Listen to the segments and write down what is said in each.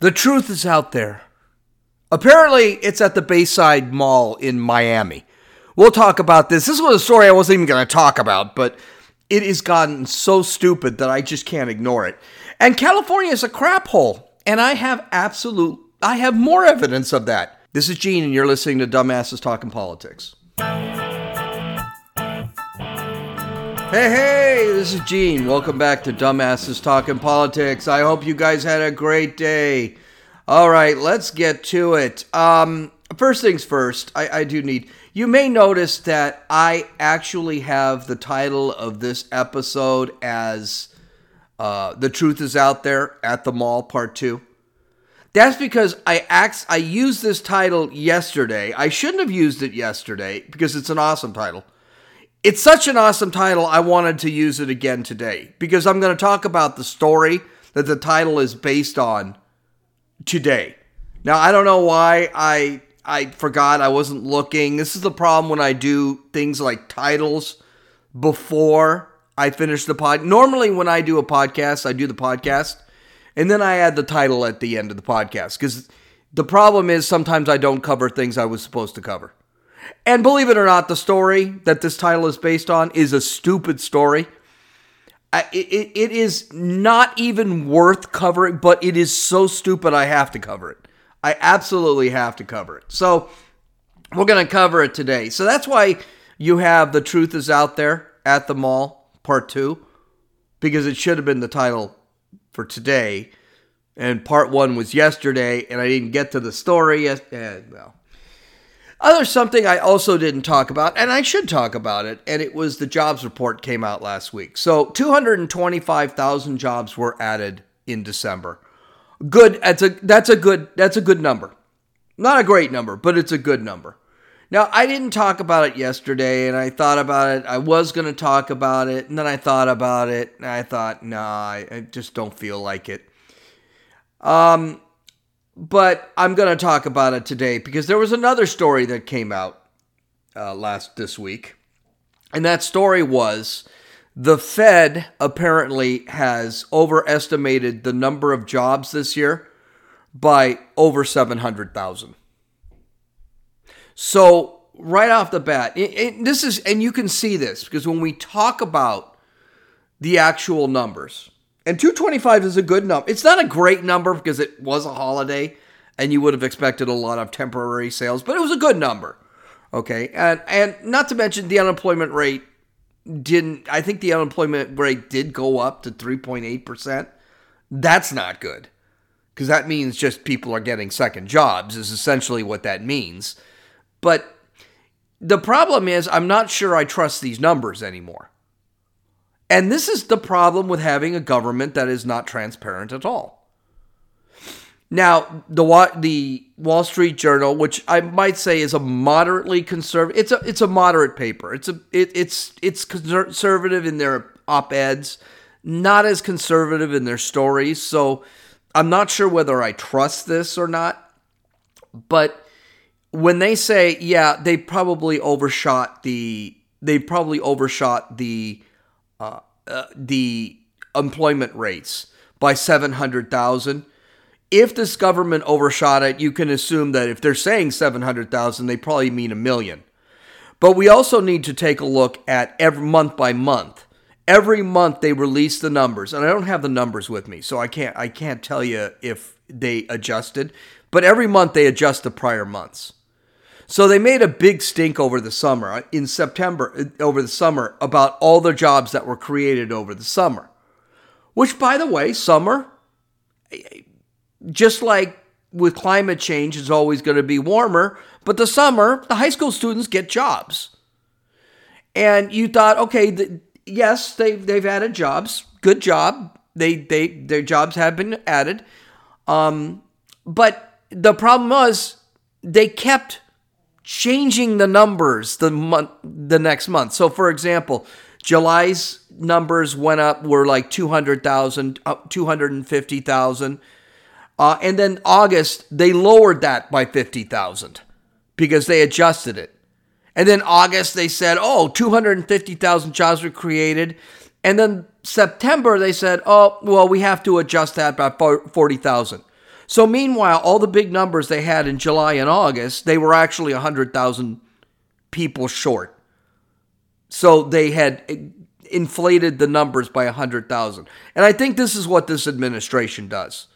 The truth is out there. Apparently, it's at the Bayside Mall in Miami. We'll talk about this. This was a story I wasn't even going to talk about, but it has gotten so stupid that I just can't ignore it. And California is a crap hole, and I have absolute, I have more evidence of that. This is Gene, and you're listening to Dumbasses Talking Politics. Hey, hey, this is Gene. Welcome back to Dumbasses Talking Politics. I hope you guys had a great day. All right, let's get to it. Um, first things first, I, I do need. You may notice that I actually have the title of this episode as uh, "The Truth Is Out There at the Mall" Part Two. That's because I ax- I used this title yesterday. I shouldn't have used it yesterday because it's an awesome title. It's such an awesome title, I wanted to use it again today because I'm going to talk about the story that the title is based on today. Now, I don't know why I I forgot I wasn't looking. This is the problem when I do things like titles before I finish the pod. Normally when I do a podcast, I do the podcast and then I add the title at the end of the podcast cuz the problem is sometimes I don't cover things I was supposed to cover. And believe it or not, the story that this title is based on is a stupid story. It, is not even worth covering, but it is so stupid I have to cover it. I absolutely have to cover it. So we're going to cover it today. So that's why you have The Truth is Out There at the Mall, part two, because it should have been the title for today. And part one was yesterday, and I didn't get to the story yet. And, well, other something I also didn't talk about, and I should talk about it, and it was the jobs report came out last week. So 225,000 jobs were added in December. Good. That's a that's a good that's a good number. Not a great number, but it's a good number. Now I didn't talk about it yesterday, and I thought about it. I was going to talk about it, and then I thought about it, and I thought, nah, I, I just don't feel like it. Um, but I'm going to talk about it today because there was another story that came out uh, last this week, and that story was the Fed apparently has overestimated the number of jobs this year by over 700,000. So right off the bat, it, it, this is, and you can see this because when we talk about the actual numbers and 225 is a good number. It's not a great number because it was a holiday and you would have expected a lot of temporary sales, but it was a good number. Okay. And and not to mention the unemployment rate didn't I think the unemployment rate did go up to 3.8%. That's not good. Cuz that means just people are getting second jobs is essentially what that means. But the problem is I'm not sure I trust these numbers anymore. And this is the problem with having a government that is not transparent at all. Now, the the Wall Street Journal, which I might say is a moderately conservative, it's a it's a moderate paper. It's a it, it's it's conservative in their op eds, not as conservative in their stories. So I'm not sure whether I trust this or not. But when they say, yeah, they probably overshot the they probably overshot the uh, the employment rates by 700,000. If this government overshot it, you can assume that if they're saying 700,000, they probably mean a million. But we also need to take a look at every month by month. Every month they release the numbers, and I don't have the numbers with me, so I can't I can't tell you if they adjusted, but every month they adjust the prior months. So they made a big stink over the summer, uh, in September, uh, over the summer, about all the jobs that were created over the summer. Which, by the way, summer, just like with climate change, is always going to be warmer, but the summer, the high school students get jobs. And you thought, okay, the, yes, they've, they've added jobs. Good job. They, they, their jobs have been added. Um, but the problem was they kept changing the numbers the month the next month. So for example, July's numbers went up were like 200,000 up 250,000. Uh, and then August they lowered that by 50,000 because they adjusted it. And then August they said, "Oh, 250,000 jobs were created." And then September they said, "Oh, well, we have to adjust that by 40,000." So meanwhile, all the big numbers they had in July and August, they were actually 100,000 people short. So they had inflated the numbers by 100,000. And I think this is what this administration does.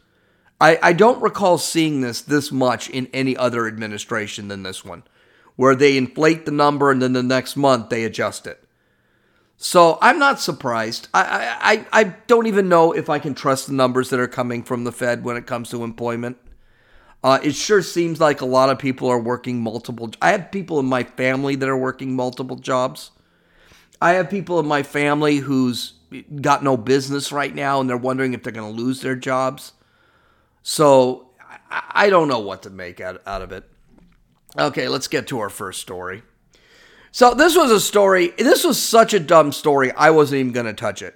I, I don't recall seeing this this much in any other administration than this one, where they inflate the number and then the next month they adjust it. So I'm not surprised. I, I, I don't even know if I can trust the numbers that are coming from the Fed when it comes to employment. Uh, it sure seems like a lot of people are working multiple. I have people in my family that are working multiple jobs. I have people in my family who's got no business right now and they're wondering if they're going to lose their jobs. So I, I don't know what to make out, out of it. Okay, let's get to our first story. So this was a story. This was such a dumb story. I wasn't even going to touch it.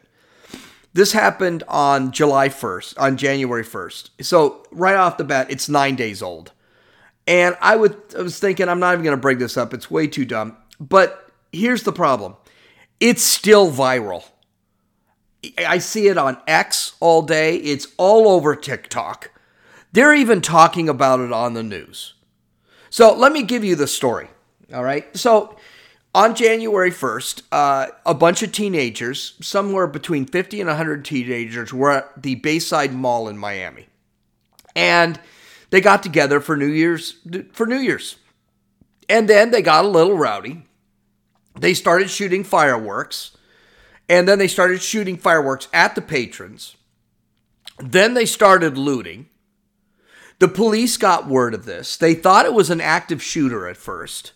This happened on July 1st, on January 1st. So right off the bat, it's nine days old. And I, would, I was thinking, I'm not even going to bring this up. It's way too dumb. But here's the problem it's still viral. I see it on X all day, it's all over TikTok. They're even talking about it on the news. So let me give you the story. All right. So on January 1st, uh, a bunch of teenagers, somewhere between 50 and 100 teenagers, were at the Bayside Mall in Miami. And they got together for New Year's for New Year's. And then they got a little rowdy. They started shooting fireworks. And then they started shooting fireworks at the patrons. Then they started looting. The police got word of this. They thought it was an active shooter at first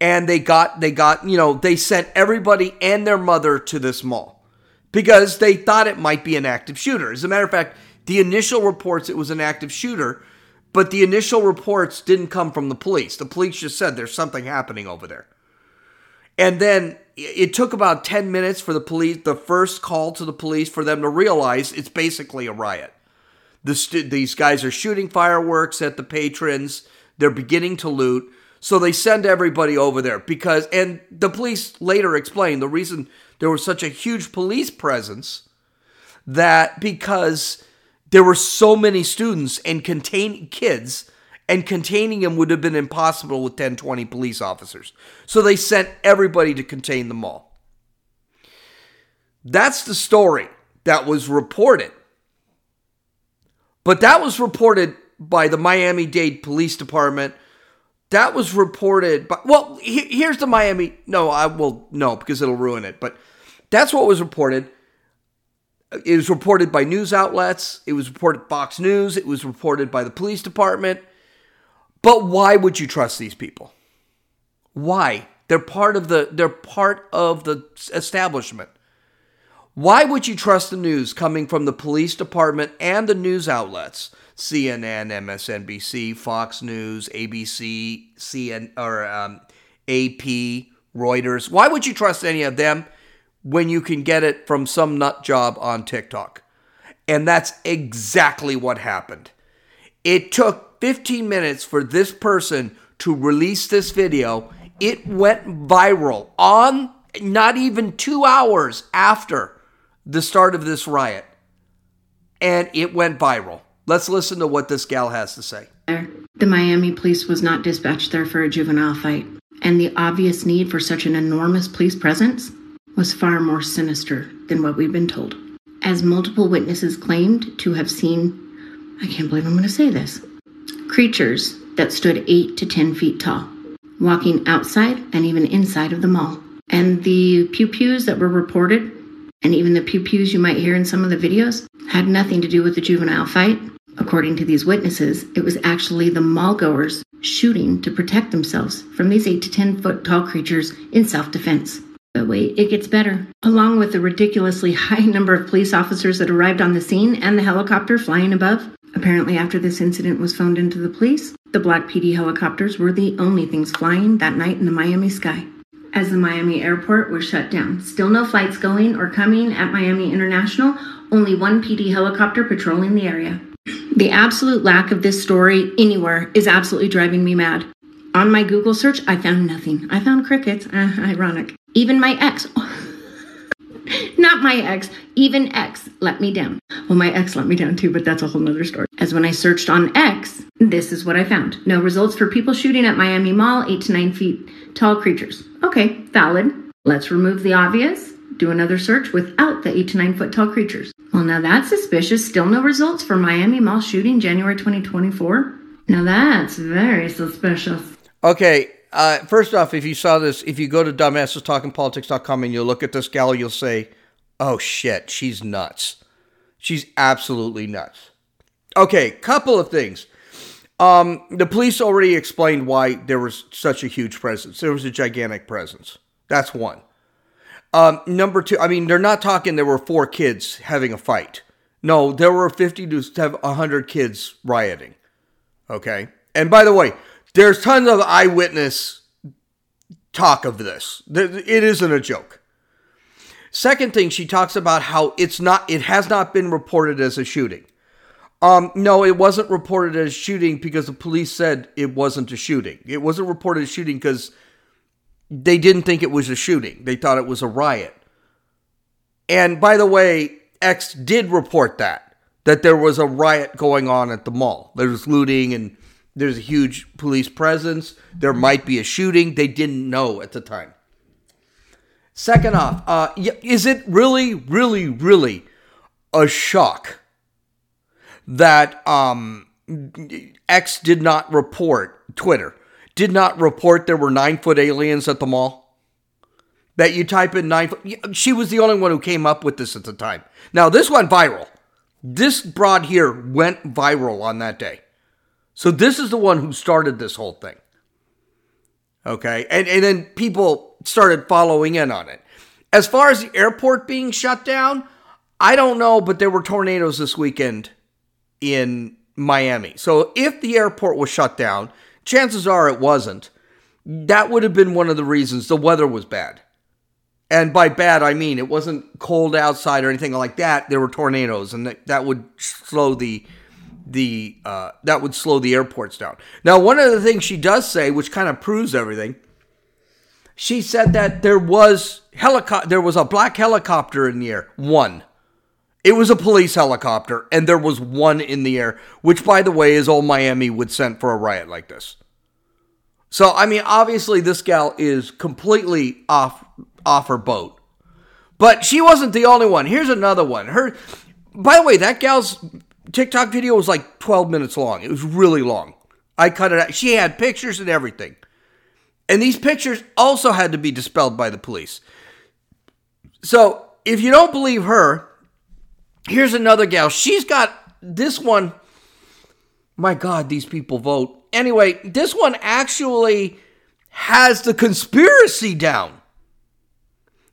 and they got they got you know they sent everybody and their mother to this mall because they thought it might be an active shooter. As a matter of fact, the initial reports it was an active shooter, but the initial reports didn't come from the police. The police just said there's something happening over there. And then it took about 10 minutes for the police the first call to the police for them to realize it's basically a riot. The st- these guys are shooting fireworks at the patrons. They're beginning to loot. So they send everybody over there because, and the police later explained the reason there was such a huge police presence that because there were so many students and contain kids and containing them would have been impossible with 10 20 police officers. So they sent everybody to contain them all. That's the story that was reported. But that was reported by the miami-dade police department that was reported by, well, he, here's the Miami. No, I will, no, because it'll ruin it. But that's what was reported. It was reported by news outlets. It was reported Fox News. It was reported by the police department. But why would you trust these people? Why? They're part of the they're part of the establishment. Why would you trust the news coming from the police department and the news outlets CNN, MSNBC, Fox News, ABC, CN or um, AP, Reuters. Why would you trust any of them when you can get it from some nut job on TikTok? And that's exactly what happened. It took 15 minutes for this person to release this video. It went viral on not even two hours after the start of this riot. And it went viral. Let's listen to what this gal has to say. The Miami police was not dispatched there for a juvenile fight, and the obvious need for such an enormous police presence was far more sinister than what we've been told. As multiple witnesses claimed to have seen, I can't believe I'm going to say this, creatures that stood 8 to 10 feet tall, walking outside and even inside of the mall. And the pew pews that were reported, and even the pew pews you might hear in some of the videos, had nothing to do with the juvenile fight According to these witnesses, it was actually the mall goers shooting to protect themselves from these 8 to 10 foot tall creatures in self defense. But wait, it gets better. Along with the ridiculously high number of police officers that arrived on the scene and the helicopter flying above, apparently after this incident was phoned into the police, the Black PD helicopters were the only things flying that night in the Miami sky. As the Miami airport was shut down, still no flights going or coming at Miami International, only one PD helicopter patrolling the area. The absolute lack of this story anywhere is absolutely driving me mad. On my Google search, I found nothing. I found crickets. Uh, ironic. Even my ex. Not my ex, even ex let me down. Well, my ex let me down too, but that's a whole nother story. As when I searched on X, this is what I found. No results for people shooting at Miami Mall, 8 to 9 feet tall creatures. Okay, valid. Let's remove the obvious. Do another search without the 8 to 9 foot tall creatures. Well, now that's suspicious. Still no results for Miami Mall shooting January 2024. Now that's very suspicious. Okay, uh, first off, if you saw this, if you go to dumbassestalkingpolitics.com and you look at this gal, you'll say, oh shit, she's nuts. She's absolutely nuts. Okay, couple of things. Um, the police already explained why there was such a huge presence. There was a gigantic presence. That's one. Um, number two, I mean, they're not talking there were four kids having a fight. No, there were 50 to 100 kids rioting. Okay. And by the way, there's tons of eyewitness talk of this. It isn't a joke. Second thing, she talks about how it's not, it has not been reported as a shooting. Um, no, it wasn't reported as shooting because the police said it wasn't a shooting. It wasn't reported as shooting because they didn't think it was a shooting. They thought it was a riot. And by the way, X did report that that there was a riot going on at the mall. There was looting and there's a huge police presence. There might be a shooting. They didn't know at the time. Second off, uh, is it really, really, really a shock that um, X did not report, Twitter did not report there were nine foot aliens at the mall? That you type in nine foot. She was the only one who came up with this at the time. Now, this went viral. This broad here went viral on that day. So, this is the one who started this whole thing. Okay. And, and then people started following in on it. As far as the airport being shut down, I don't know, but there were tornadoes this weekend in Miami. So if the airport was shut down, chances are it wasn't. That would have been one of the reasons the weather was bad. And by bad, I mean it wasn't cold outside or anything like that. There were tornadoes, and that, that would slow the the uh, that would slow the airports down. Now, one of the things she does say, which kind of proves everything, she said that there was helicopter, there was a black helicopter in the air. One. It was a police helicopter, and there was one in the air, which, by the way, is all Miami would send for a riot like this. So, I mean, obviously, this gal is completely off off her boat, but she wasn't the only one. Here's another one. Her, by the way, that gal's TikTok video was like 12 minutes long. It was really long. I cut it out. She had pictures and everything, and these pictures also had to be dispelled by the police. So, if you don't believe her, Here's another gal. She's got this one. My God, these people vote. Anyway, this one actually has the conspiracy down.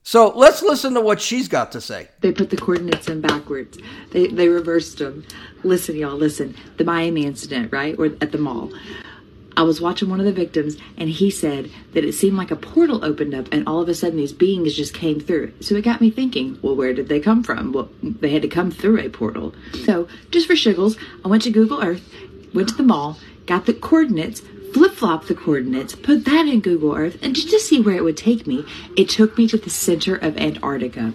So let's listen to what she's got to say. They put the coordinates in backwards. They they reversed them. Listen, y'all, listen. The Miami incident, right? Or at the mall. I was watching one of the victims, and he said that it seemed like a portal opened up, and all of a sudden these beings just came through. So it got me thinking, well, where did they come from? Well, they had to come through a portal. So, just for shiggles, I went to Google Earth, went to the mall, got the coordinates, flip flopped the coordinates, put that in Google Earth, and just to see where it would take me, it took me to the center of Antarctica.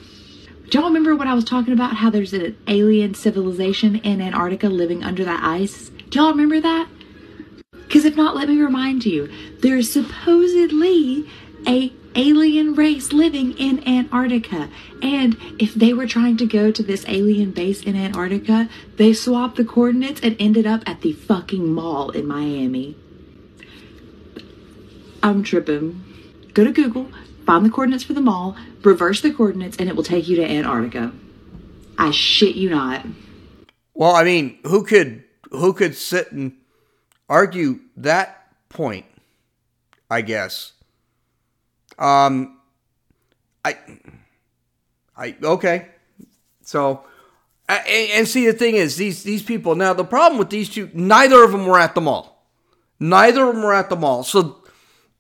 Do y'all remember what I was talking about? How there's an alien civilization in Antarctica living under that ice? Do y'all remember that? Because if not, let me remind you, there's supposedly a alien race living in Antarctica. And if they were trying to go to this alien base in Antarctica, they swapped the coordinates and ended up at the fucking mall in Miami. I'm tripping. Go to Google, find the coordinates for the mall, reverse the coordinates, and it will take you to Antarctica. I shit you not. Well, I mean, who could who could sit and argue that point, I guess. Um, I, I okay. So, and see the thing is these these people now the problem with these two neither of them were at the mall, neither of them were at the mall, so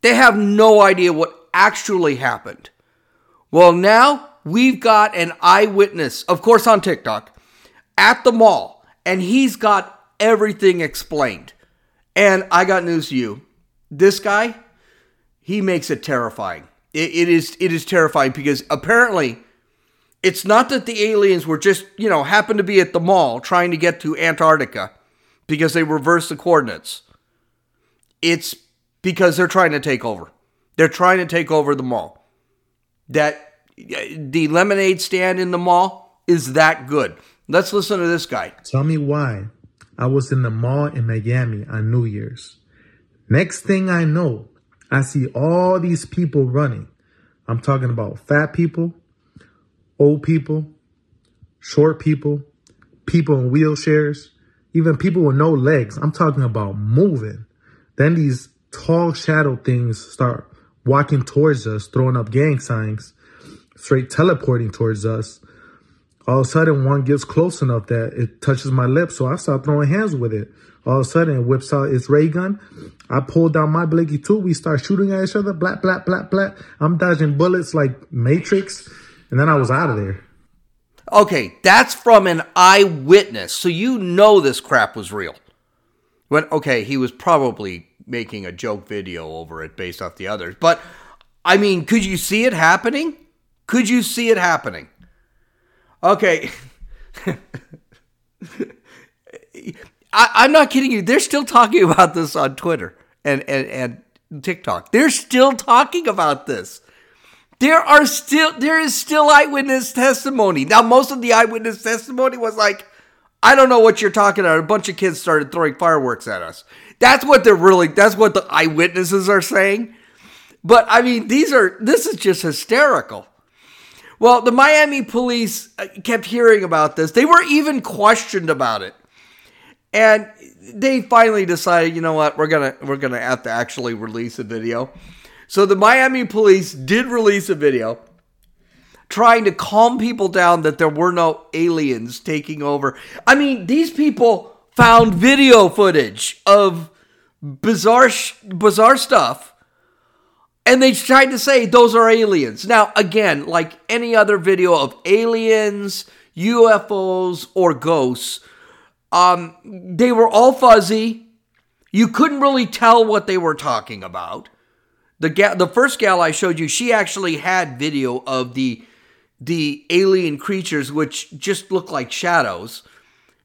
they have no idea what actually happened. Well, now we've got an eyewitness, of course, on TikTok, at the mall, and he's got everything explained. And I got news to you. This guy, he makes it terrifying. it, it is it is terrifying because apparently It's not that the aliens were just, you know, happened to be at the mall trying to get to Antarctica because they reversed the coordinates. It's because they're trying to take over. They're trying to take over the mall. That the lemonade stand in the mall is that good. Let's listen to this guy. Tell me why I was in the mall in Miami on New Year's. Next thing I know, I see all these people running. I'm talking about fat people, old people, short people, people in wheelchairs, even people with no legs. I'm talking about moving. Then these tall shadow things start walking towards us, throwing up gang signs, straight teleporting towards us. All of a sudden, one gets close enough that it touches my lips, so I start throwing hands with it. All of a sudden, it whips out its ray gun. I pull down my blicky too. We start shooting at each other. Blat, blat, blat, blat. I'm dodging bullets like Matrix. And then I was out of there. Okay, that's from an eyewitness. So you know this crap was real. When okay, he was probably making a joke video over it based off the others. But I mean, could you see it happening? Could you see it happening? Okay. I, am not kidding you. They're still talking about this on Twitter and, and, and TikTok. They're still talking about this. There are still there is still eyewitness testimony. Now, most of the eyewitness testimony was like, I don't know what you're talking about. A bunch of kids started throwing fireworks at us. That's what they're really that's what the eyewitnesses are saying. But I mean, these are this is just hysterical. Well, the Miami police uh, kept hearing about this. They were even questioned about it. And they finally decided, you know what, we're gonna we're gonna have to actually release a video. So the Miami police did release a video trying to calm people down that there were no aliens taking over. I mean, these people found video footage of bizarre bizarre stuff and they tried to say those are aliens. Now, again, like any other video of aliens, UFOs or ghosts, um, they were all fuzzy. You couldn't really tell what they were talking about. The gal, the first gal I showed you, she actually had video of the the alien creatures, which just looked like shadows.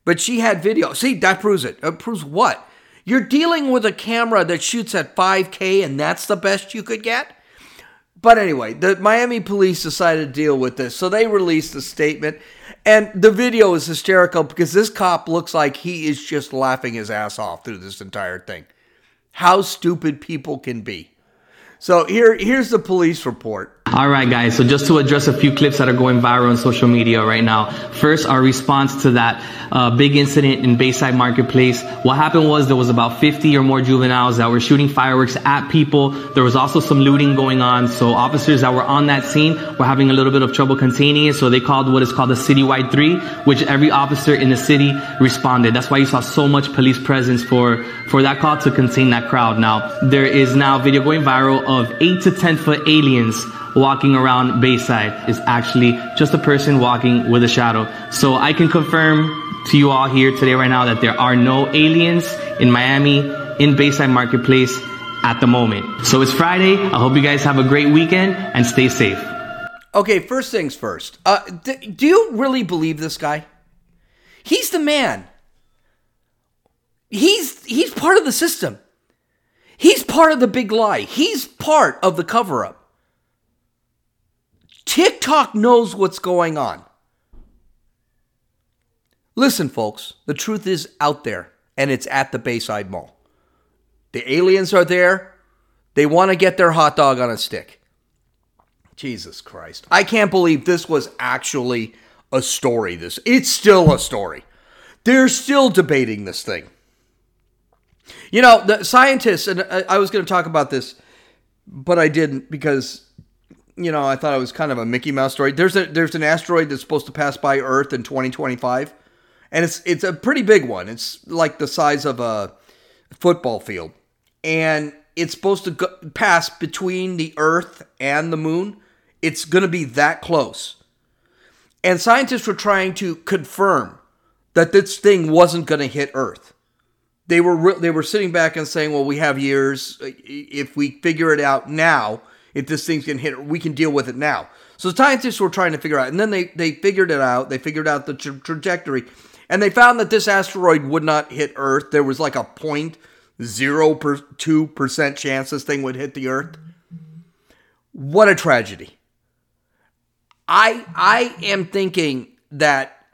But she had video. See, that proves it. It proves what? You're dealing with a camera that shoots at 5K, and that's the best you could get. But anyway, the Miami police decided to deal with this, so they released a statement. And the video is hysterical because this cop looks like he is just laughing his ass off through this entire thing. How stupid people can be. So here, here's the police report. All right, guys. So just to address a few clips that are going viral on social media right now. First, our response to that uh, big incident in Bayside Marketplace. What happened was there was about 50 or more juveniles that were shooting fireworks at people. There was also some looting going on. So officers that were on that scene were having a little bit of trouble containing it. So they called what is called the citywide three, which every officer in the city responded. That's why you saw so much police presence for, for that call to contain that crowd. Now, there is now video going viral of eight to 10 foot aliens walking around Bayside is actually just a person walking with a shadow. So I can confirm to you all here today right now that there are no aliens in Miami in Bayside Marketplace at the moment. So it's Friday. I hope you guys have a great weekend and stay safe. Okay, first things first. Uh, th- do you really believe this guy? He's the man. He's he's part of the system. He's part of the big lie. He's part of the cover up. TikTok knows what's going on. Listen, folks, the truth is out there, and it's at the Bayside Mall. The aliens are there. They want to get their hot dog on a stick. Jesus Christ. I can't believe this was actually a story. This it's still a story. They're still debating this thing. You know, the scientists and uh, I was going to talk about this, but I didn't because you know, I thought it was kind of a Mickey Mouse story. There's a there's an asteroid that's supposed to pass by Earth in 2025, and it's it's a pretty big one. It's like the size of a football field, and it's supposed to go, pass between the Earth and the Moon. It's going to be that close, and scientists were trying to confirm that this thing wasn't going to hit Earth. They were they were sitting back and saying, "Well, we have years. If we figure it out now." if this thing's gonna hit, we can deal with it now. So the scientists were trying to figure out, and then they they figured it out. They figured out the tra- trajectory, and they found that this asteroid would not hit Earth. There was like a point zero two percent chance this thing would hit the Earth. What a tragedy! I I am thinking that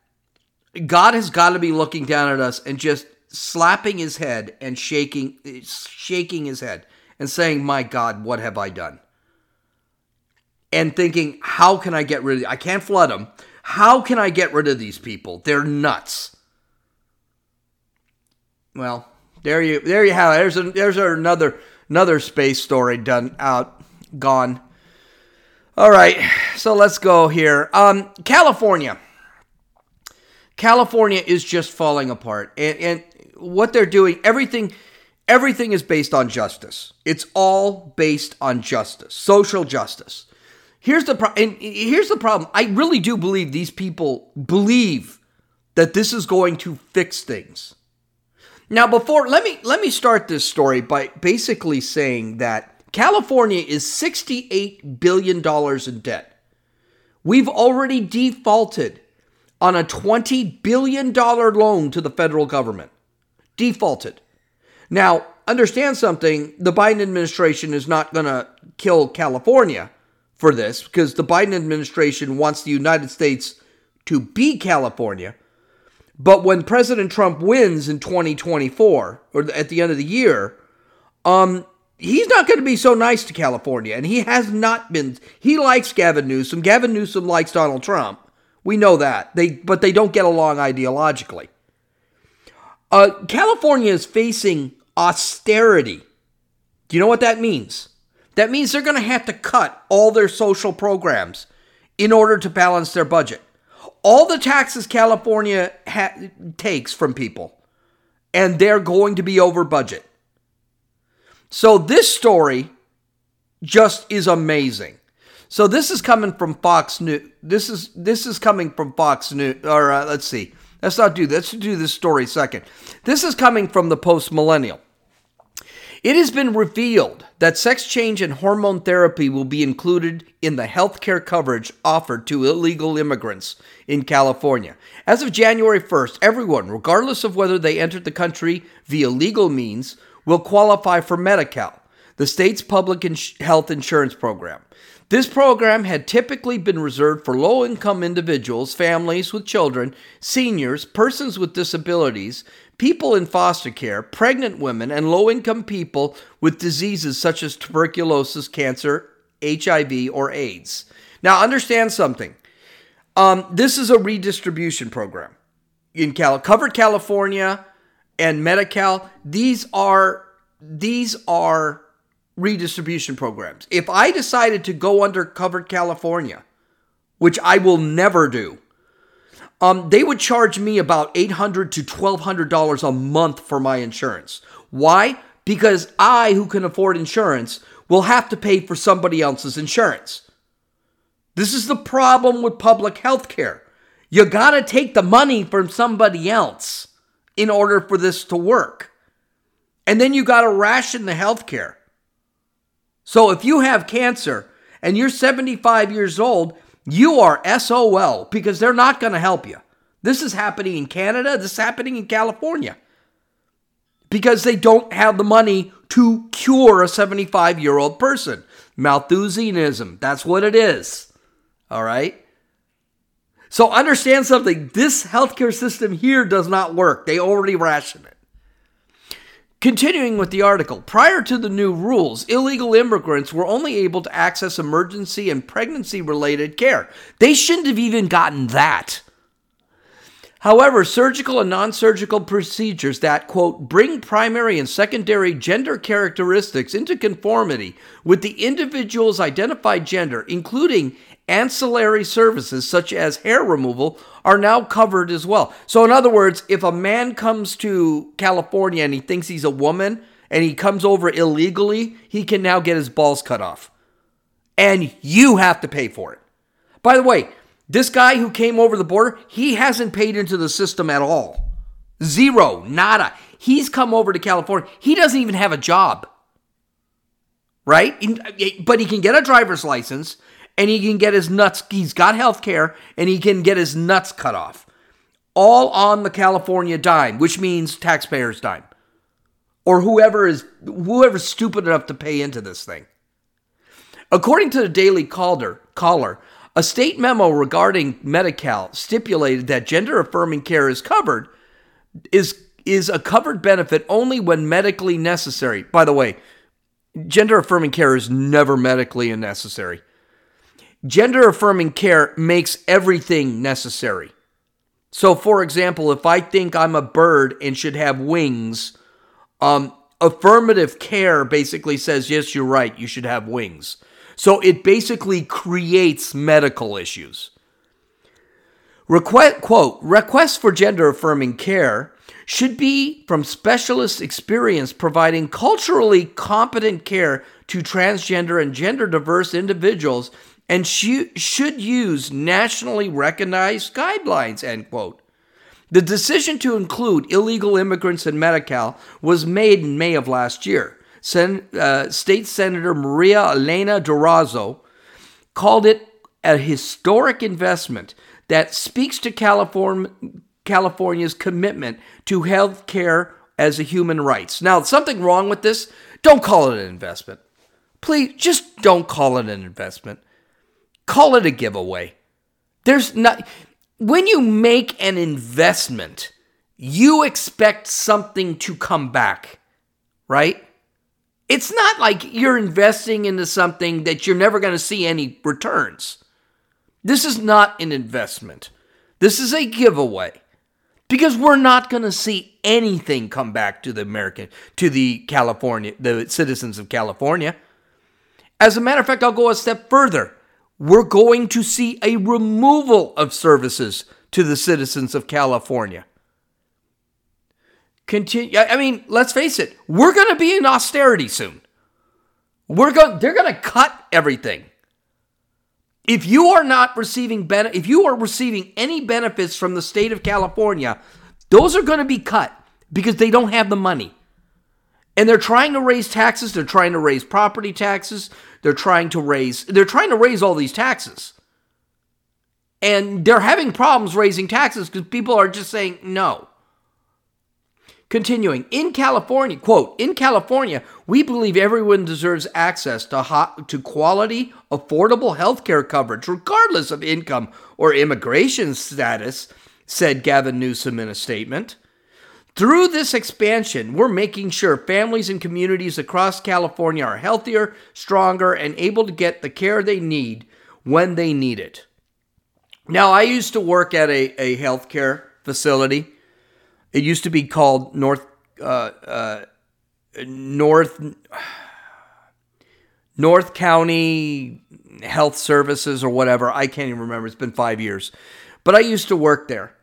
God has got to be looking down at us and just slapping his head and shaking shaking his head and saying, "My God, what have I done?" And thinking, "How can I get rid of I can't flood them. How can I get rid of these people? They're nuts." Well, there you there you have it. There's a, there's another another space story done out gone. All right, so let's go here. Um, California. California is just falling apart, and, and what they're doing, everything, everything is based on justice. It's all based on justice, social justice. Here's the pro- and here's the problem. I really do believe these people believe that this is going to fix things. Now, before let me let me start this story by basically saying that California is 68 billion dollars in debt. We've already defaulted on a 20 billion dollar loan to the federal government. Defaulted. Now, understand something, the Biden administration is not going to kill California for this because the Biden administration wants the United States to be California. But when President Trump wins in 2024 or at the end of the year, um, he's not going to be so nice to California, and he has not been. He likes Gavin Newsom. Gavin Newsom likes Donald Trump. We know that they, but they don't get along ideologically. Uh, California is facing austerity. Do you know what that means? That means they're going to have to cut all their social programs in order to balance their budget. All the taxes California ha- takes from people, and they're going to be over budget. So this story just is amazing. So this is coming from Fox News. This is this is coming from Fox News. Or uh, let's see. Let's not do this. Let's do this story second. This is coming from the Post Millennial. It has been revealed that sex change and hormone therapy will be included in the healthcare coverage offered to illegal immigrants in California. As of January 1st, everyone, regardless of whether they entered the country via legal means, will qualify for Medi Cal, the state's public ins- health insurance program. This program had typically been reserved for low income individuals, families with children, seniors, persons with disabilities, people in foster care, pregnant women, and low income people with diseases such as tuberculosis, cancer, HIV, or AIDS. Now, understand something. Um, this is a redistribution program in Cal- covered California and Medi-Cal. These are these are redistribution programs. If I decided to go under covered California, which I will never do, um, they would charge me about $800 to $1,200 a month for my insurance. Why? Because I, who can afford insurance, will have to pay for somebody else's insurance. This is the problem with public health care. You got to take the money from somebody else in order for this to work. And then you got to ration the health care. So if you have cancer and you're 75 years old, you are SOL because they're not going to help you. This is happening in Canada, this is happening in California. Because they don't have the money to cure a 75 year old person. Malthusianism, that's what it is. All right? So understand something this healthcare system here does not work. They already ration it. Continuing with the article, prior to the new rules, illegal immigrants were only able to access emergency and pregnancy related care. They shouldn't have even gotten that. However, surgical and non surgical procedures that, quote, bring primary and secondary gender characteristics into conformity with the individual's identified gender, including ancillary services such as hair removal, are now covered as well. So, in other words, if a man comes to California and he thinks he's a woman and he comes over illegally, he can now get his balls cut off. And you have to pay for it. By the way, this guy who came over the border, he hasn't paid into the system at all. Zero, nada. He's come over to California. He doesn't even have a job. Right? But he can get a driver's license and he can get his nuts, he's got health care, and he can get his nuts cut off. All on the California dime, which means taxpayers' dime. Or whoever is whoever's stupid enough to pay into this thing. According to the Daily Caller, Caller, a state memo regarding Medi-Cal stipulated that gender affirming care is covered is is a covered benefit only when medically necessary. By the way, gender affirming care is never medically necessary. Gender affirming care makes everything necessary. So, for example, if I think I'm a bird and should have wings, um, affirmative care basically says, yes, you're right, you should have wings. So it basically creates medical issues. Request, quote, requests for gender affirming care should be from specialist experience providing culturally competent care to transgender and gender diverse individuals and sh- should use nationally recognized guidelines, end quote. The decision to include illegal immigrants in Medi-Cal was made in May of last year. Sen- uh, State Senator Maria Elena Durazo called it a historic investment that speaks to California, California's commitment to health care as a human rights. Now, something wrong with this? Don't call it an investment. Please, just don't call it an investment. Call it a giveaway. There's not when you make an investment, you expect something to come back, right? It's not like you're investing into something that you're never going to see any returns. This is not an investment. This is a giveaway because we're not going to see anything come back to the American, to the California, the citizens of California. As a matter of fact, I'll go a step further. We're going to see a removal of services to the citizens of California. Continue. I mean, let's face it. We're going to be in austerity soon. We're going. They're going to cut everything. If you are not receiving ben- if you are receiving any benefits from the state of California, those are going to be cut because they don't have the money. And they're trying to raise taxes, they're trying to raise property taxes, they're trying to raise they're trying to raise all these taxes. And they're having problems raising taxes because people are just saying no. Continuing, in California, quote, in California, we believe everyone deserves access to, hot, to quality, affordable health care coverage, regardless of income or immigration status, said Gavin Newsom in a statement. Through this expansion, we're making sure families and communities across California are healthier, stronger, and able to get the care they need when they need it. Now, I used to work at a, a healthcare facility it used to be called North uh, uh, North North County Health Services or whatever. I can't even remember. It's been five years, but I used to work there,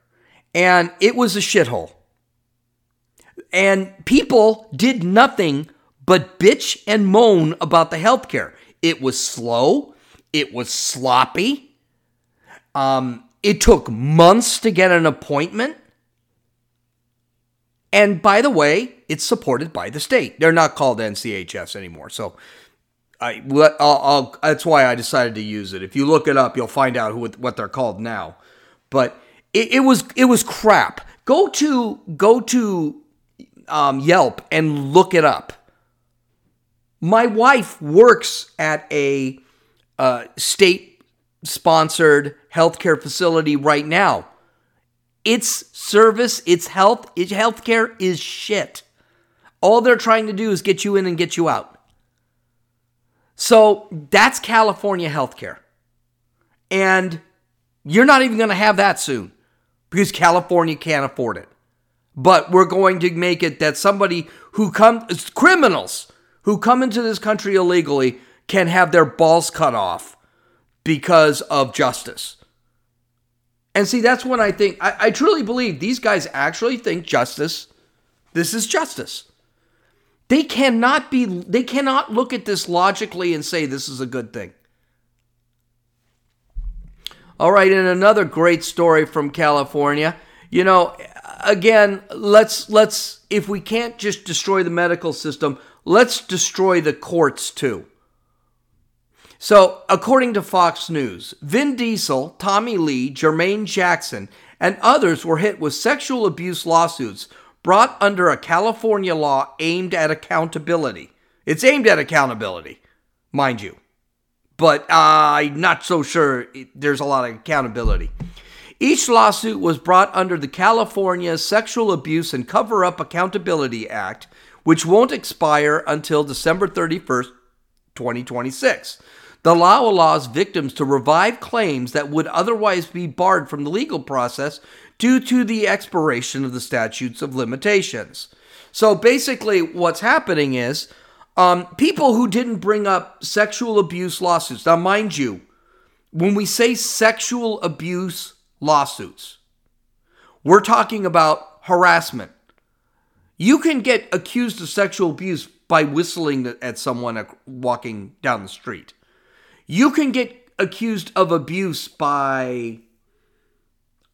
and it was a shithole. And people did nothing but bitch and moan about the healthcare. It was slow. It was sloppy. Um, it took months to get an appointment. And by the way, it's supported by the state. They're not called NCHS anymore. So I, I'll, I'll, that's why I decided to use it. If you look it up, you'll find out who, what they're called now. But it, it was it was crap. Go to go to um, Yelp and look it up. My wife works at a uh, state sponsored healthcare facility right now. Its service, its health, its healthcare is shit. All they're trying to do is get you in and get you out. So that's California healthcare. And you're not even going to have that soon because California can't afford it. But we're going to make it that somebody who comes, criminals who come into this country illegally, can have their balls cut off because of justice. And see, that's when I think, I, I truly believe these guys actually think justice, this is justice. They cannot be, they cannot look at this logically and say this is a good thing. All right, and another great story from California. You know, again, let's let's if we can't just destroy the medical system, let's destroy the courts too. So, according to Fox News, Vin Diesel, Tommy Lee, Jermaine Jackson, and others were hit with sexual abuse lawsuits brought under a California law aimed at accountability. It's aimed at accountability, mind you. But uh, I'm not so sure there's a lot of accountability. Each lawsuit was brought under the California Sexual Abuse and Cover Up Accountability Act, which won't expire until December 31st, 2026. The law allows victims to revive claims that would otherwise be barred from the legal process due to the expiration of the statutes of limitations. So basically, what's happening is um, people who didn't bring up sexual abuse lawsuits. Now, mind you, when we say sexual abuse lawsuits, we're talking about harassment. You can get accused of sexual abuse by whistling at someone walking down the street. You can get accused of abuse by,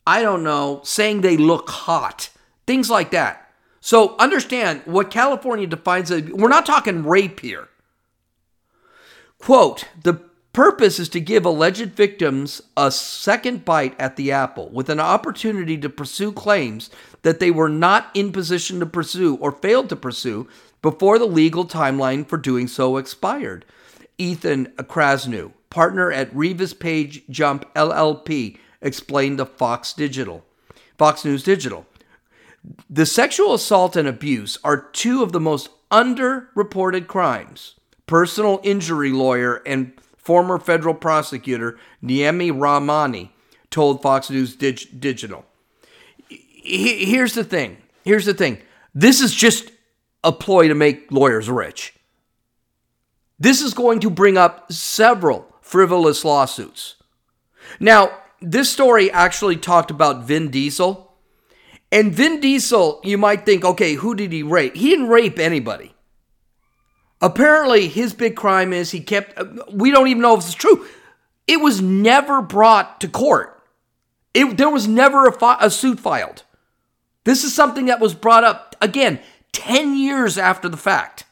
I don't know, saying they look hot, things like that. So understand what California defines as we're not talking rape here. Quote, the purpose is to give alleged victims a second bite at the apple with an opportunity to pursue claims that they were not in position to pursue or failed to pursue before the legal timeline for doing so expired. Ethan Krasnew, partner at Revis Page Jump LLP, explained to Fox Digital, Fox News Digital. The sexual assault and abuse are two of the most underreported crimes. Personal injury lawyer and former federal prosecutor Neama Rahmani told Fox News Dig- Digital. Here's the thing. Here's the thing. This is just a ploy to make lawyers rich. This is going to bring up several frivolous lawsuits. Now, this story actually talked about Vin Diesel. And Vin Diesel, you might think, okay, who did he rape? He didn't rape anybody. Apparently, his big crime is he kept, uh, we don't even know if it's true. It was never brought to court. It, there was never a, fi- a suit filed. This is something that was brought up, again, 10 years after the fact.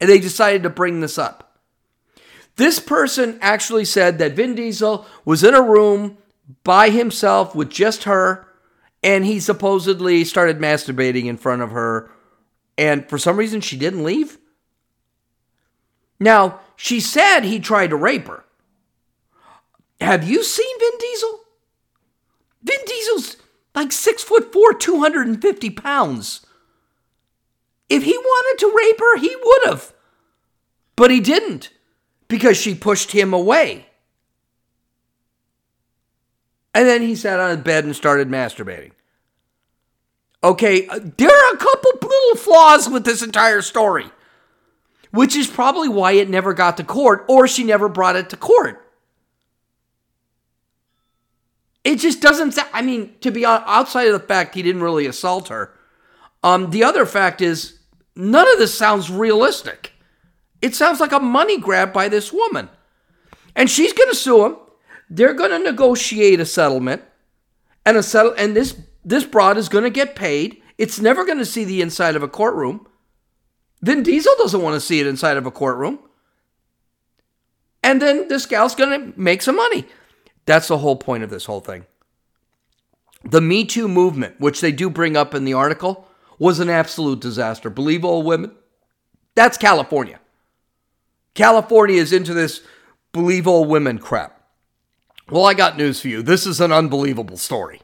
And they decided to bring this up. This person actually said that Vin Diesel was in a room by himself with just her, and he supposedly started masturbating in front of her. And for some reason, she didn't leave. Now, she said he tried to rape her. Have you seen Vin Diesel? Vin Diesel's like six foot four, 250 pounds. If he wanted to rape her, he would have. But he didn't because she pushed him away. And then he sat on his bed and started masturbating. Okay, uh, there are a couple little flaws with this entire story, which is probably why it never got to court or she never brought it to court. It just doesn't. sound, I mean, to be outside of the fact he didn't really assault her, um, the other fact is none of this sounds realistic. It sounds like a money grab by this woman. And she's going to sue him. They're going to negotiate a settlement. And a settle and this this broad is going to get paid. It's never going to see the inside of a courtroom. Vin Diesel doesn't want to see it inside of a courtroom. And then this gal's going to make some money. That's the whole point of this whole thing. The Me Too movement, which they do bring up in the article, was an absolute disaster. Believe all women? That's California. California is into this believe all women crap. Well, I got news for you. This is an unbelievable story.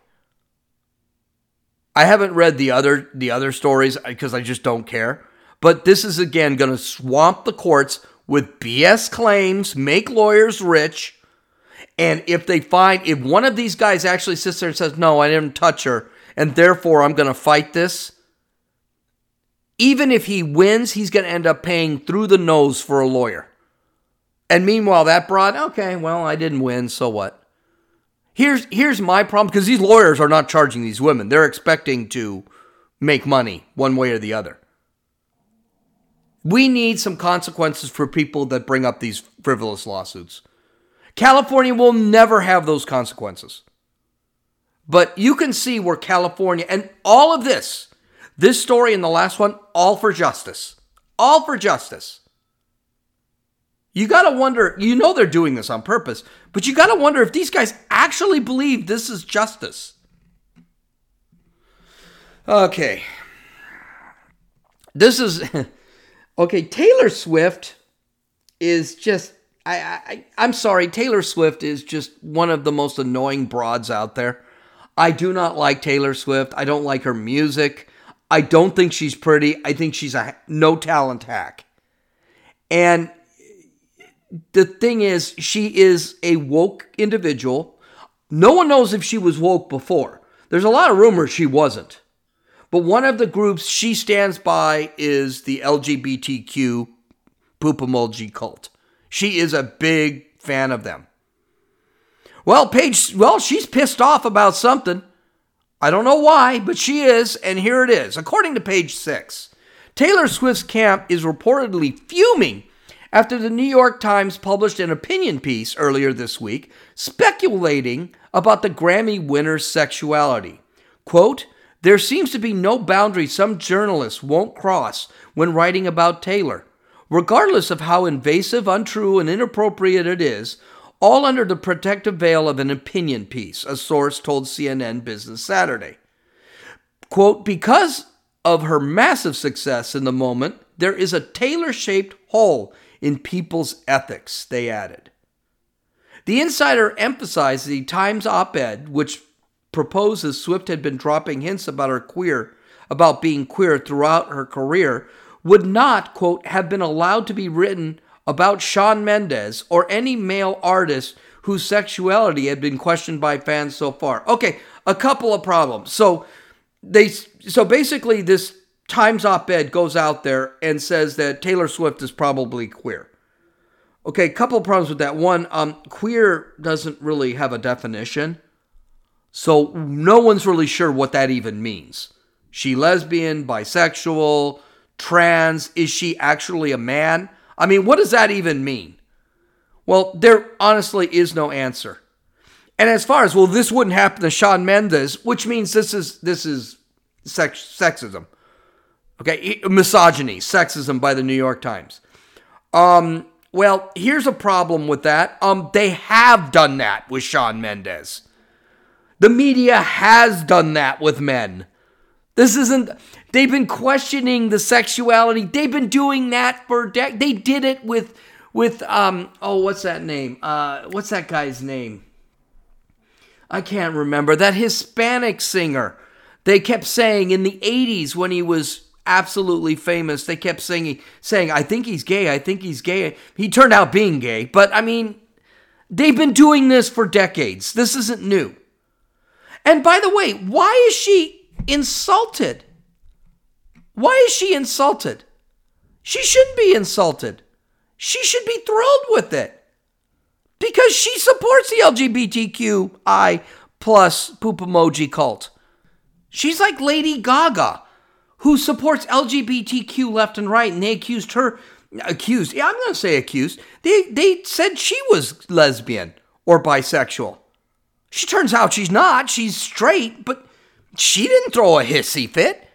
I haven't read the other the other stories because I just don't care. But this is again going to swamp the courts with BS claims, make lawyers rich, and if they find if one of these guys actually sits there and says, "No, I didn't touch her," and therefore I'm going to fight this, even if he wins, he's going to end up paying through the nose for a lawyer. And meanwhile, that broad, okay, well, I didn't win, so what? Here's here's my problem because these lawyers are not charging these women. They're expecting to make money one way or the other. We need some consequences for people that bring up these frivolous lawsuits. California will never have those consequences. But you can see where California and all of this this story and the last one, all for justice. All for justice. You got to wonder, you know they're doing this on purpose, but you got to wonder if these guys actually believe this is justice. Okay. This is okay, Taylor Swift is just I, I I'm sorry, Taylor Swift is just one of the most annoying broads out there. I do not like Taylor Swift. I don't like her music. I don't think she's pretty. I think she's a no talent hack. And the thing is, she is a woke individual. No one knows if she was woke before. There's a lot of rumors she wasn't. But one of the groups she stands by is the LGBTQ poop emoji cult. She is a big fan of them. Well, Paige, well, she's pissed off about something. I don't know why, but she is, and here it is. According to page six, Taylor Swift's camp is reportedly fuming after the New York Times published an opinion piece earlier this week speculating about the Grammy winner's sexuality. Quote, there seems to be no boundary some journalists won't cross when writing about Taylor, regardless of how invasive, untrue, and inappropriate it is, all under the protective veil of an opinion piece, a source told CNN Business Saturday. Quote, because of her massive success in the moment, there is a Taylor shaped hole in people's ethics, they added. The insider emphasized the Times op ed, which proposes Swift had been dropping hints about her queer, about being queer throughout her career, would not, quote, have been allowed to be written about Shawn Mendes or any male artist whose sexuality had been questioned by fans so far. Okay, a couple of problems. So they so basically this Times op-ed goes out there and says that Taylor Swift is probably queer. Okay, couple problems with that. One, um, queer doesn't really have a definition. So no one's really sure what that even means. She lesbian, bisexual, trans, is she actually a man? I mean, what does that even mean? Well, there honestly is no answer. And as far as well, this wouldn't happen to Shawn Mendes, which means this is this is sex, sexism. Okay, misogyny, sexism by the New York Times. Um, well, here's a problem with that. Um, they have done that with Shawn Mendes. The media has done that with men. This isn't. They've been questioning the sexuality. They've been doing that for decades. They did it with with um. Oh, what's that name? Uh, what's that guy's name? I can't remember. That Hispanic singer. They kept saying in the '80s when he was absolutely famous. They kept singing, saying, "I think he's gay. I think he's gay." He turned out being gay, but I mean, they've been doing this for decades. This isn't new. And by the way, why is she insulted? Why is she insulted? She shouldn't be insulted. She should be thrilled with it because she supports the LGBTQI plus poop emoji cult. She's like Lady Gaga, who supports LGBTQ left and right, and they accused her, accused, yeah, I'm going to say accused. They, they said she was lesbian or bisexual. She turns out she's not. She's straight, but she didn't throw a hissy fit.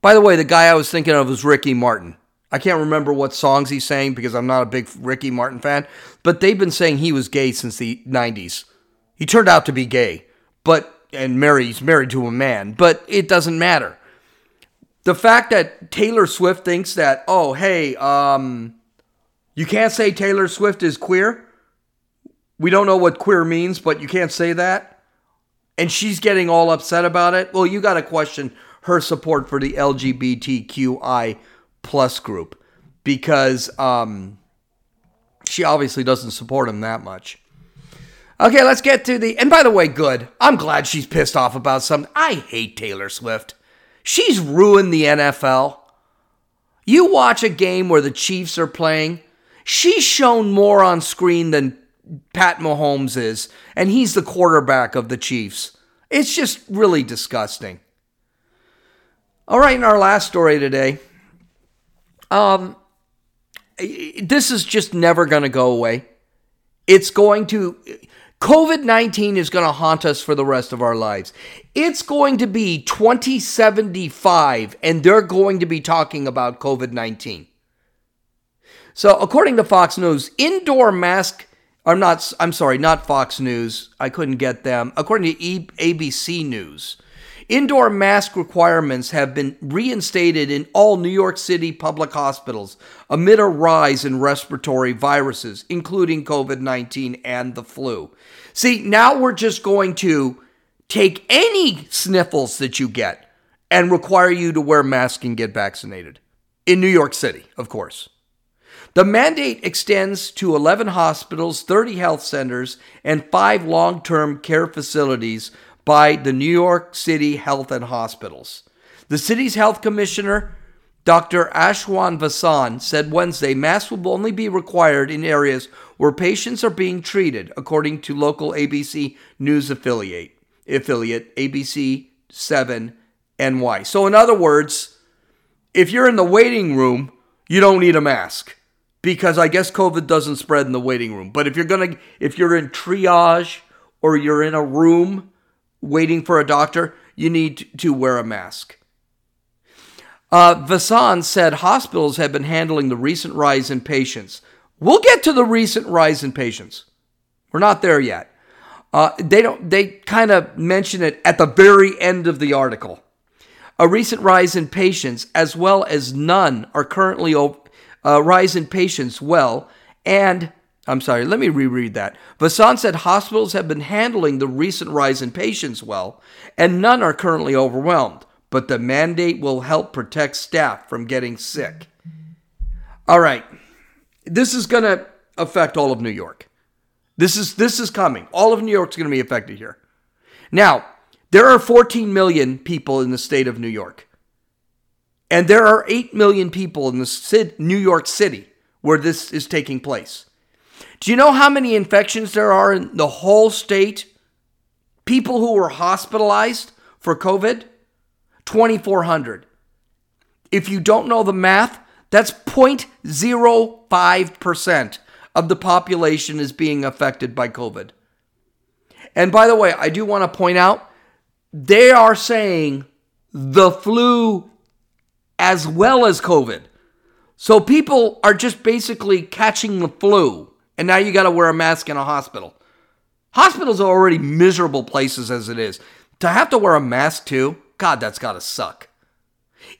By the way, the guy I was thinking of was Ricky Martin. I can't remember what songs he's saying because I'm not a big Ricky Martin fan, but they've been saying he was gay since the 90s. He turned out to be gay, but and Mary's married to a man, but it doesn't matter. The fact that Taylor Swift thinks that, oh, hey, um, you can't say Taylor Swift is queer we don't know what queer means, but you can't say that. And she's getting all upset about it. Well, you got to question her support for the LGBTQI plus group because um, she obviously doesn't support him that much. Okay, let's get to the. And by the way, good. I'm glad she's pissed off about something. I hate Taylor Swift. She's ruined the NFL. You watch a game where the Chiefs are playing, she's shown more on screen than Pat Mahomes is, and he's the quarterback of the Chiefs. It's just really disgusting. All right, in our last story today, um, this is just never going to go away. It's going to, COVID 19 is going to haunt us for the rest of our lives. It's going to be 2075, and they're going to be talking about COVID 19. So, according to Fox News, indoor mask I'm not I'm sorry, not Fox News. I couldn't get them. According to e- ABC News, indoor mask requirements have been reinstated in all New York City public hospitals amid a rise in respiratory viruses, including COVID-19 and the flu. See, now we're just going to take any sniffles that you get and require you to wear masks and get vaccinated. In New York City, of course. The mandate extends to 11 hospitals, 30 health centers, and five long term care facilities by the New York City Health and Hospitals. The city's health commissioner, Dr. Ashwin Vasan, said Wednesday masks will only be required in areas where patients are being treated, according to local ABC News affiliate, affiliate ABC 7 NY. So, in other words, if you're in the waiting room, you don't need a mask because I guess COVID doesn't spread in the waiting room. But if you're gonna, if you're in triage or you're in a room waiting for a doctor, you need to wear a mask. Uh, Vasan said hospitals have been handling the recent rise in patients. We'll get to the recent rise in patients. We're not there yet. Uh, they don't. They kind of mention it at the very end of the article. A recent rise in patients, as well as none, are currently uh, rise in patients well, and I'm sorry, let me reread that. Vasan said hospitals have been handling the recent rise in patients well, and none are currently overwhelmed, but the mandate will help protect staff from getting sick. All right. This is going to affect all of New York. This is this is coming. All of New York's going to be affected here. Now, there are 14 million people in the state of New York. And there are 8 million people in the New York City where this is taking place. Do you know how many infections there are in the whole state? People who were hospitalized for COVID? 2,400. If you don't know the math, that's 0.05% of the population is being affected by COVID. And by the way, I do want to point out they are saying the flu as well as COVID. So people are just basically catching the flu, and now you got to wear a mask in a hospital. Hospitals are already miserable places as it is. To have to wear a mask too, God, that's got to suck.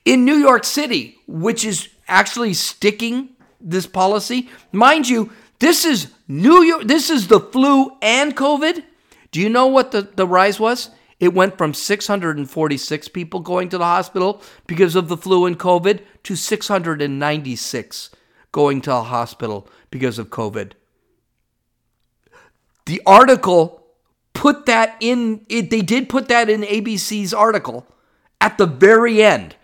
In New York City, which is actually sticking this policy, mind you, this is New York, this is the flu and COVID. Do you know what the, the rise was? It went from 646 people going to the hospital because of the flu and COVID to 696 going to the hospital because of COVID. The article put that in, it, they did put that in ABC's article at the very end.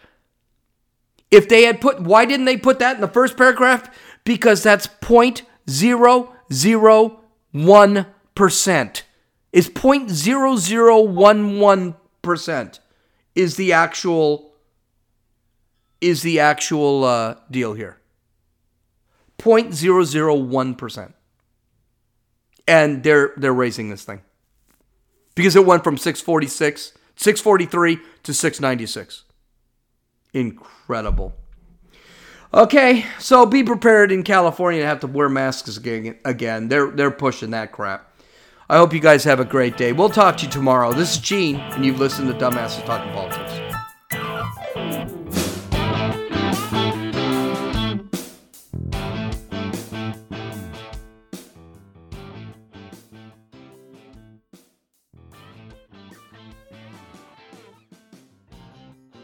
If they had put, why didn't they put that in the first paragraph? Because that's 0.001% is 0.0011% is the actual is the actual uh, deal here. 0.001% and they're they're raising this thing. Because it went from 646 643 to 696 incredible. Okay so be prepared in california to have to wear masks again again. They're they're pushing that crap I hope you guys have a great day. We'll talk to you tomorrow. This is Gene, and you've listened to Dumbasses Talking Politics.